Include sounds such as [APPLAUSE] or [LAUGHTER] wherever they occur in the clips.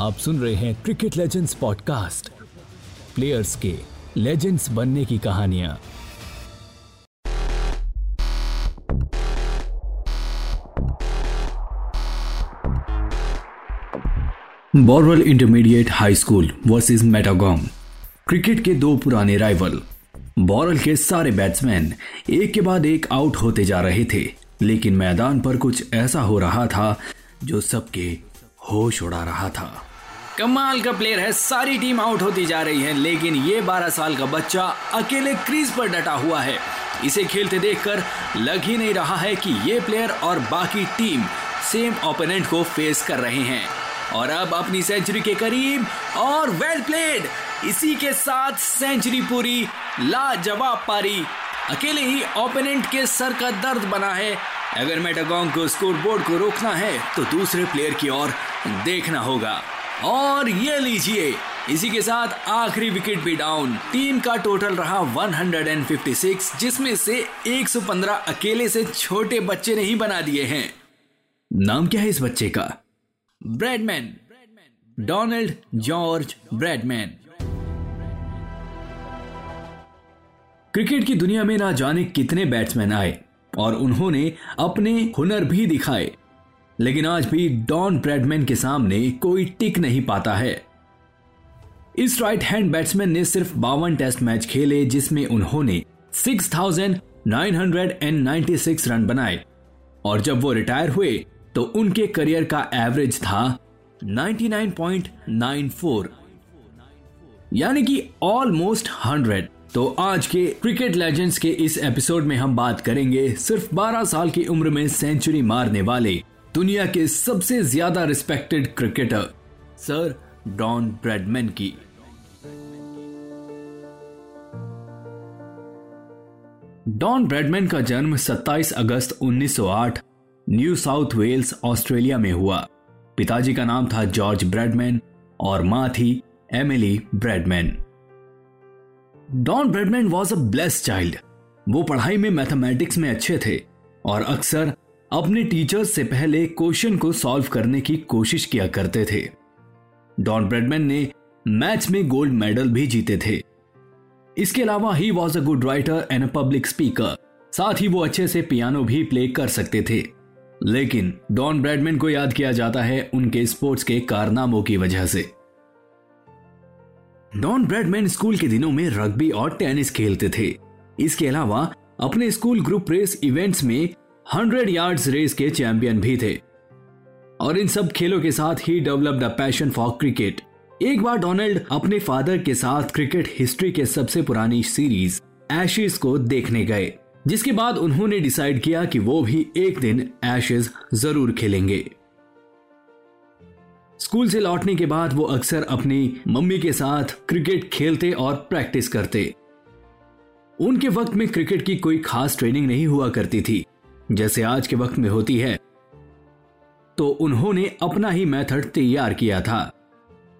आप सुन रहे हैं क्रिकेट लेजेंड्स पॉडकास्ट प्लेयर्स के लेजेंड्स बनने की कहानियाँ। Bowral intermediate high school versus Mittagong cricket के दो पुराने राइवल बॉरल के सारे बैट्समैन एक के बाद एक आउट होते जा रहे थे, लेकिन मैदान पर कुछ ऐसा हो रहा था जो सबके होश उड़ा रहा था। कमाल का प्लेयर है, सारी टीम आउट होती जा रही है, लेकिन ये 12 साल का बच्चा अकेले क्रीज पर डटा हुआ है। इसे खेलते देखकर लग ही नहीं रहा है कि ये प्लेयर और बाकी टीम सेम ओपोनेंट को फेस कर रहे हैं। और अब अपनी सेंचुरी के करीब और वेल प्लेड इसी के साथ सेंचुरी पूरी लाजवाब पारी। अकेले ही ओपोनेंट के सर का दर्द बना है। अगर मेटागोंग को स्कोर बोर्ड को रोकना है तो दूसरे प्लेयर की ओर देखना होगा। और ये लीजिए, इसी के साथ आखिरी विकेट भी डाउन टीम का टोटल रहा 156 जिसमें से 115 अकेले से छोटे बच्चे ने ही बना दिए हैं। नाम क्या है इस बच्चे का? Bradman. Donald George Bradman. Cricket की दुनिया में ना जाने कितने बैट्समैन आए, और उन्होंने अपने हुनर भी दिखाए। लेकिन आज भी डॉन ब्रेडमैन के सामने कोई टिक नहीं पाता है। इस राइट हैंड बैट्समैन ने सिर्फ़ बावन टेस्ट मैच खेले जिसमें उन्होंने 6,996 रन बनाए। और जब वो रिटायर हुए तो उनके करियर का एवरेज था 99.94 यानी कि ऑलमोस्ट 100 तो आज के क्रिकेट लेजेंड्स के इस एपिसोड में हम बात करेंगे सिर्फ़ 12 साल की उम्र में सेंचुरी मारने वाले दुनिया के सबसे ज़्यादा respected cricketer sir Don Bradman की। डॉन ब्रेडमैन का जन्म 27 अगस्त 1908 न्यू साउथ वेल्स, ऑस्ट्रेलिया में हुआ। पिताजी का नाम था जॉर्ज ब्रेडमैन और माँ थी Emily Bradman. Don Bradman was a bless child. वो पढ़ाई में मैथमेटिक्स में अच्छे थे और अक्सर अपने टीचर्स से पहले क्वेश्चन को सॉल्व करने की कोशिश किया करते थे। डॉन ब्रेडमैन ने मैथ्स में गोल्ड मेडल भी जीते थे। इसके अलावा he was a good writer and a public speaker साथ ही वो अच्छे से पियानो भी प्ले कर सकते थे। लेकिन डॉन ब्रैडमैन को याद किया जाता है उनके स्पोर्ट्स के कारनामों की वजह से। डॉन ब्रैडमैन स्कूल के दिनों में रग्बी और टेनिस खेलते थे। इसके अलावा अपने स्कूल ग्रुप रेस इवेंट्स में 100 यार्ड्स रेस के चैंपियन भी थे। और इन सब खेलों के साथ ही developed a passion for cricket एक बार डोनाल्ड अपने फादर के साथ क्रिकेट हिस्ट्री के सबसे पुरानी सीरीज़ एशेज को देखने गए, जिसके बाद उन्होंने डिसाइड किया कि वो भी एक दिन एशेज ज़रूर खेलेंगे। स्कूल से लौटने के बाद वो अक्सर अपनी मम्मी के साथ क्रिकेट खेलते और प्रैक्टिस करते। उनके वक्त में क्रिकेट की कोई खास ट्रेनिंग नहीं हुआ करती थी। जैसे आज के वक्त में होती है। तो उन्होंने अपना ही मेथड तैयार किया था।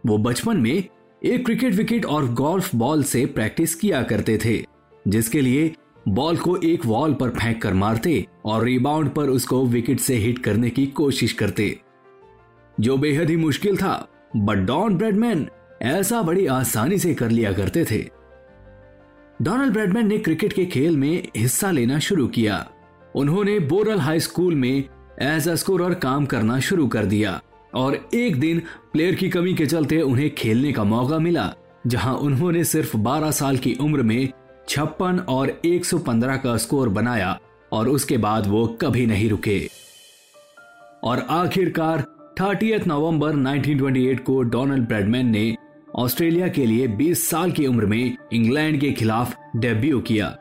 वो बचपन में एक क्रिकेट विकेट और गोल्फ बॉल से प्रैक्टिस किया करते थे, जिसके लिए बॉल को एक वॉल पर फेंक कर मारते और रिबाउंड पर उसको विकेट से हिट करने की कोशिश करते। जो बेहद ही मुश्किल था बट डॉन ब्रेडमैन ऐसा बड़ी आसानी से कर लिया करते थे। डोनाल्ड ब्रेडमैन ने क्रिकेट के खेल में हिस्सा लेना शुरू किया। उन्होंने बोरल हाई स्कूल में एज अ स्कोरर काम करना शुरू कर दिया और एक दिन प्लेयर की कमी के चलते उन्हें खेलने का मौका मिला, जहाँ उन्होंने सिर्फ़ 12 साल की उम्र में छप्पन और 115 का स्कोर बनाया और उसके बाद वो कभी नहीं रुके। और आखिरकार 30 नवंबर 1928 को डोनाल्ड ब्रेडमैन ने ऑस्ट्रेलिया के लिए 20 साल की उम्र में इंग्लैंड के खिलाफ डेब्यू किया।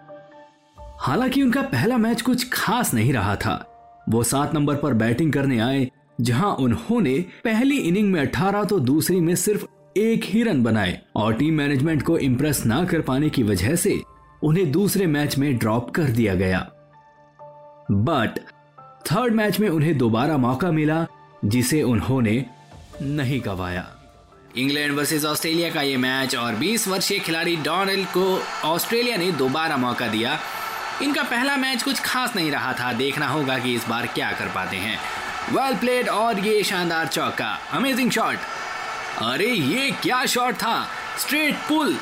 हालाँकि उनका पहला मैच कुछ खास नहीं रहा था। वो सात नंबर पर बैटिंग करने आए, जहाँ उन्होंने पहली इनिंग में 18 तो दूसरी में सिर्फ़ एक ही रन बनाए और टीम मैनेजमेंट को इम्प्रेस ना कर पाने की वजह से उन्हें दूसरे मैच में ड्रॉप कर दिया गया। बट थर्ड मैच में उन्हें दोबारा मौका मिला, जिसे उन्होंने नहीं गवाया। इंग्लैंड वर्सेस ऑस्ट्रेलिया का ये मैच और 20 वर्षीय खिलाड़ी डोनाल्ड को ऑस्ट्रेलिया ने दोबारा मौका दिया। इनका पहला मैच कुछ खास नहीं रहा था। देखना होगा कि इस बार क्या कर पाते हैं। वेल प्लेड और ये शानदार चौका अमेजिंग शॉट अरे, ये क्या शॉट था? स्ट्रेट पुल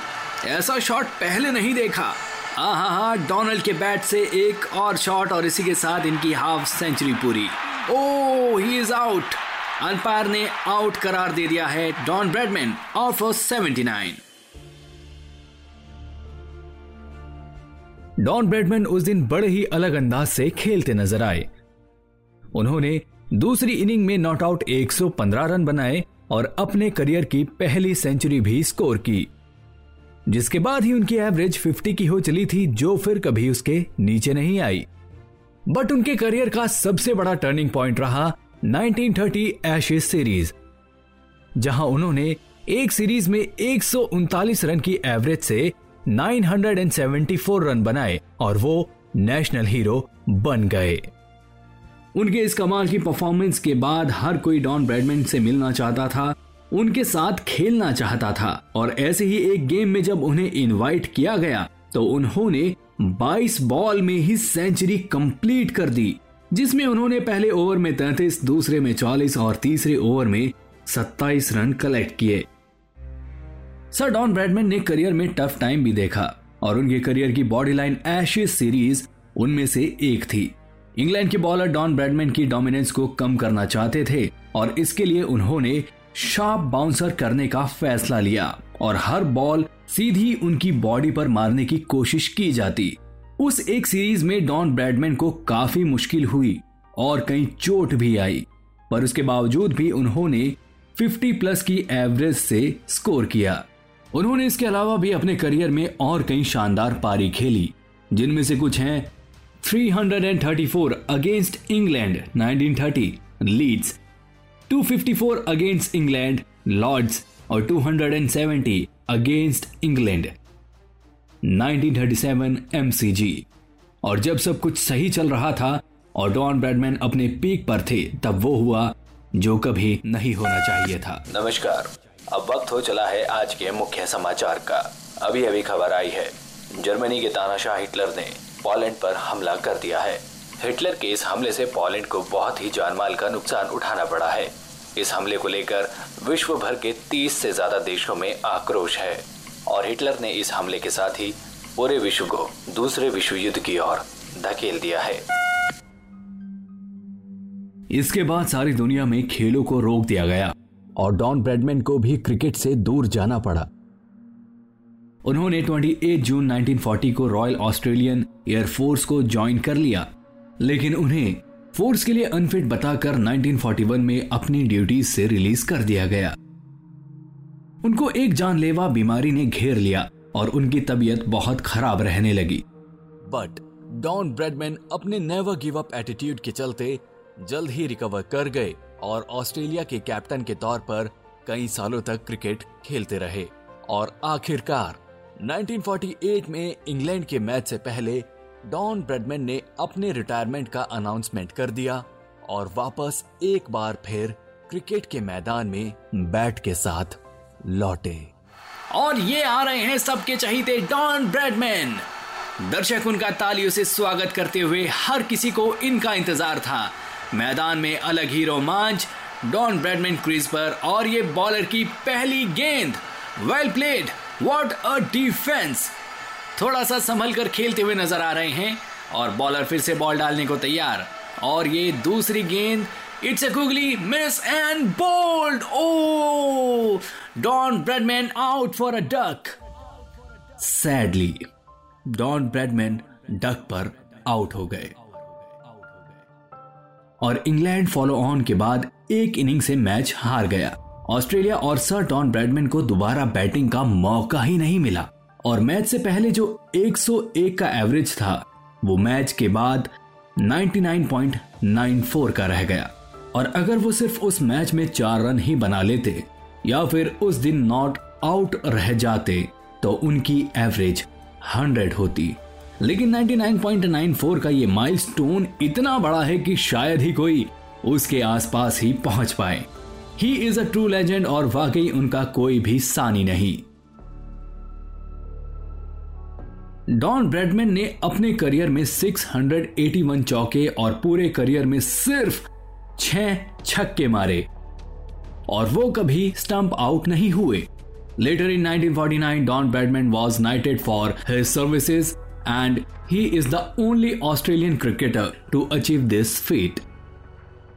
ऐसा शॉट पहले नहीं देखा। हाँ हाँ डोनाल्ड के बैट से एक और शॉट और इसी के साथ इनकी हाफ़ सेंचुरी पूरी। Oh he is out umpire ने आउट करार दे दिया है Don Bradman out for 79 Don Bradman उस दिन बड़े ही अलग अंदाज से खेलते नज़र आए। उन्होंने दूसरी इनिंग में नॉट आउट 115 रन बनाए और अपने करियर की पहली सेंचुरी भी स्कोर की, जिसके बाद ही उनकी एवरेज 50 की हो चली थी, जो फिर कभी उसके नीचे नहीं आई। बट उनके करियर का सबसे बड़ा टर्निंग पॉइंट रहा 1930 एशेज सीरीज़, जहाँ उन्होंने एक सीरीज़ में एक सौ उनतालीस रन की एवरेज से 974 रन बनाए और वो नेशनल हीरो बन गए। उनके इस कमाल की परफॉर्मेंस के बाद हर कोई डॉन ब्रैडमैन से मिलना चाहता था, उनके साथ खेलना चाहता था और ऐसे ही एक गेम में जब उन्हें इनवाइट किया गया तो उन्होंने 22 बॉल में ही सेंचुरी कंप्लीट कर दी, जिसमें उन्होंने पहले ओवर में तैतीस, दूसरे में 40 और तीसरे ओवर में 27 रन कलेक्ट किए। सर डॉन ब्रैडमैन ने करियर में टफ टाइम भी देखा और उनके करियर की बॉडी लाइन एशेज सीरीज़ उनमें से एक थी। इंग्लैंड के बॉलर डॉन ब्रैडमैन की डोमिनेंस को कम करना चाहते थे और इसके लिए उन्होंने शार्प बाउंसर करने का फैसला लिया और हर बॉल सीधी उनकी बॉडी पर मारने की कोशिश की जाती। उस एक सीरीज़ में डॉन ब्रैडमैन को काफ़ी मुश्किल हुई और कई चोट भी आई, पर उसके बावजूद भी उन्होंने 50 प्लस की एवरेज से स्कोर किया। उन्होंने इसके अलावा भी अपने करियर में और कई शानदार पारी खेली, जिनमें से कुछ हैं 334 against England 1930 Leeds 254 against England Lord's और 270 अगेंस्ट इंग्लैंड 1937 एमसीजी और जब सब कुछ सही चल रहा था और डॉन ब्रैडमैन अपने पीक पर थे, तब वो हुआ जो कभी नहीं होना चाहिए था। नमस्कार। अब वक्त हो चला है आज के मुख्य समाचार का। अभी अभी खबर आई है। जर्मनी के तानाशाह हिटलर ने पोलैंड पर हमला कर दिया है। हिटलर के इस हमले से पोलैंड को बहुत ही जानमाल का नुकसान उठाना पड़ा है। इस हमले को लेकर विश्व भर के 30 से ज़्यादा देशों में आक्रोश है। और हिटलर ने इस हमले के साथ ही पूरे विश्व को दूसरे विश्व युद्ध की ओर धकेल दिया है। इसके बाद सारी दुनिया में खेलों को रोक दिया गया। और डॉन ब्रेडमैन को भी क्रिकेट से दूर जाना पड़ा। उन्होंने 28 जून 1940 को रॉयल ऑस्ट्रेलियन एयरफोर्स को ज्वाइन कर लिया, लेकिन उन्हें फोर्स के लिए अनफिट बताकर 1941 में अपनी ड्यूटीज़ से रिलीज़ कर दिया गया। उनको एक जानलेवा बीमारी ने घेर लिया और उनकी तबीयत बहुत खराब रहने लगी। बट डॉन ब्रेडमैन अपने नेवर गिव अप एटीट्यूड के चलते जल्द ही रिकवर कर गए। और ऑस्ट्रेलिया के कैप्टन के तौर पर कई सालों तक क्रिकेट खेलते रहे। और आखिरकार 1948 में इंग्लैंड के मैच से पहले डॉन ब्रेडमैन ने अपने रिटायरमेंट का अनाउंसमेंट कर दिया और वापस एक बार फिर क्रिकेट के मैदान में बैट के साथ लौटे। और ये आ रहे हैं सबके चहीते डॉन ब्रेडमैन। दर्शक, उनका तालियों से स्वागत करते हुए हर किसी को इनका इंतज़ार था। मैदान में अलग ही रोमांच। डॉन ब्रेडमैन क्रीज पर और ये बॉलर की पहली गेंद। Well played what a defence थोड़ा सा संभल कर खेलते हुए नज़र आ रहे हैं और बॉलर फिर से बॉल डालने को तैयार। और ये दूसरी गेंद। It's a miss and bowled oh Don Bradman out for a duck sadly Don Bradman duck पर आउट हो गए। और इंग्लैंड फॉलो ऑन के बाद एक इनिंग से मैच हार गया। ऑस्ट्रेलिया और सर डॉन ब्रेडमैन को दोबारा बैटिंग का मौका ही नहीं मिला। और मैच से पहले जो 101 का एवरेज था, वो मैच के बाद 99.94 का रह गया। और अगर वो सिर्फ़ उस मैच में चार रन ही बना लेते, या फिर उस दिन नॉट आउट रह जाते तो उनकी एवरेज 100 होती। लेकिन 99.94 का ये माइलस्टोन इतना बड़ा है कि शायद ही कोई उसके आसपास ही पहुँच पाए। He is a true legend और वाकई उनका कोई भी सानी नहीं। डॉन ब्रेडमैन ने अपने करियर में 681 चौके और पूरे करियर में सिर्फ़ छह छक्के मारे। और वो कभी स्टंप आउट नहीं हुए। Later in 1949 Don Bradman was knighted for his services and he is the only Australian cricketer to achieve this feat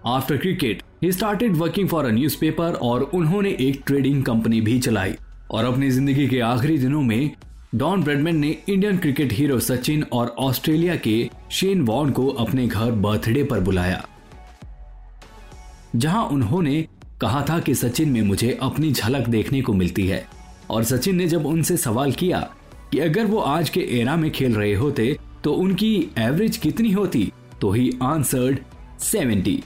after cricket he started working for a newspaper और उन्होंने एक ट्रेडिंग कंपनी भी चलाई। और अपनी ज़िंदगी के आखिरी दिनों में, डॉन ब्रेडमैन ने इंडियन क्रिकेट हीरो सचिन और ऑस्ट्रेलिया के शेन वॉर्न को अपने घर बर्थडे पर बुलाया। जहाँ उन्होंने कहा था कि सचिन में मुझे अपनी झलक देखने को मिलती है। और सचिन ने जब उनसे सवाल किया कि अगर वो आज के एरा में खेल रहे होते तो उनकी एवरेज कितनी होती? तो ही आंसर्ड सेवेंटी।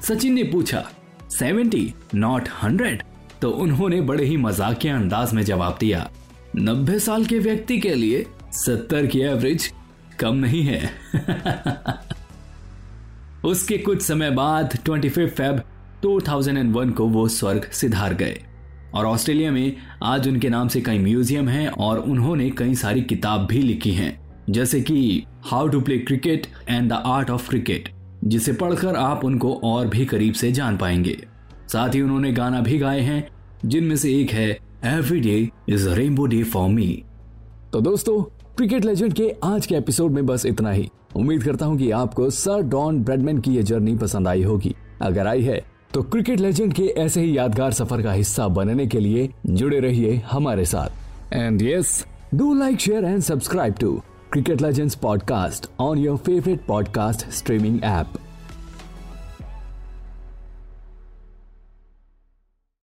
सचिन ने पूछा, सेवेंटी, नॉट हंड्रेड? तो उन्होंने बड़े ही मजाकिया अंदाज में जवाब दिया, नब्बे साल के व्यक्ति के लिए सत्तर की एवरेज कम नहीं है। [LAUGHS] उसके कुछ समय बाद 25 फेब 2001 को वो स्वर्ग सिधार गए। और ऑस्ट्रेलिया में आज उनके नाम से कई म्यूज़ियम हैं और उन्होंने कई सारी किताब भी लिखी हैं। जैसे कि how to play cricket and the art of cricket जिसे पढ़कर आप उनको और भी करीब से जान पाएँगे। साथ ही उन्होंने गाना भी गाए हैं, जिनमें से एक है every day is rainbow day for me तो दोस्तों क्रिकेट लेजेंड के आज के एपिसोड में बस इतना ही। उम्मीद करता हूँ कि आपको सर डॉन ब्रेडमैन की यह जर्नी पसंद आई होगी। अगर आई है तो क्रिकेट लेजेंड के ऐसे ही यादगार सफ़र का हिस्सा बनने के लिए जुड़े रहिए हमारे साथ। And yes do like share and subscribe to cricket legends podcast on your favourite podcast streaming app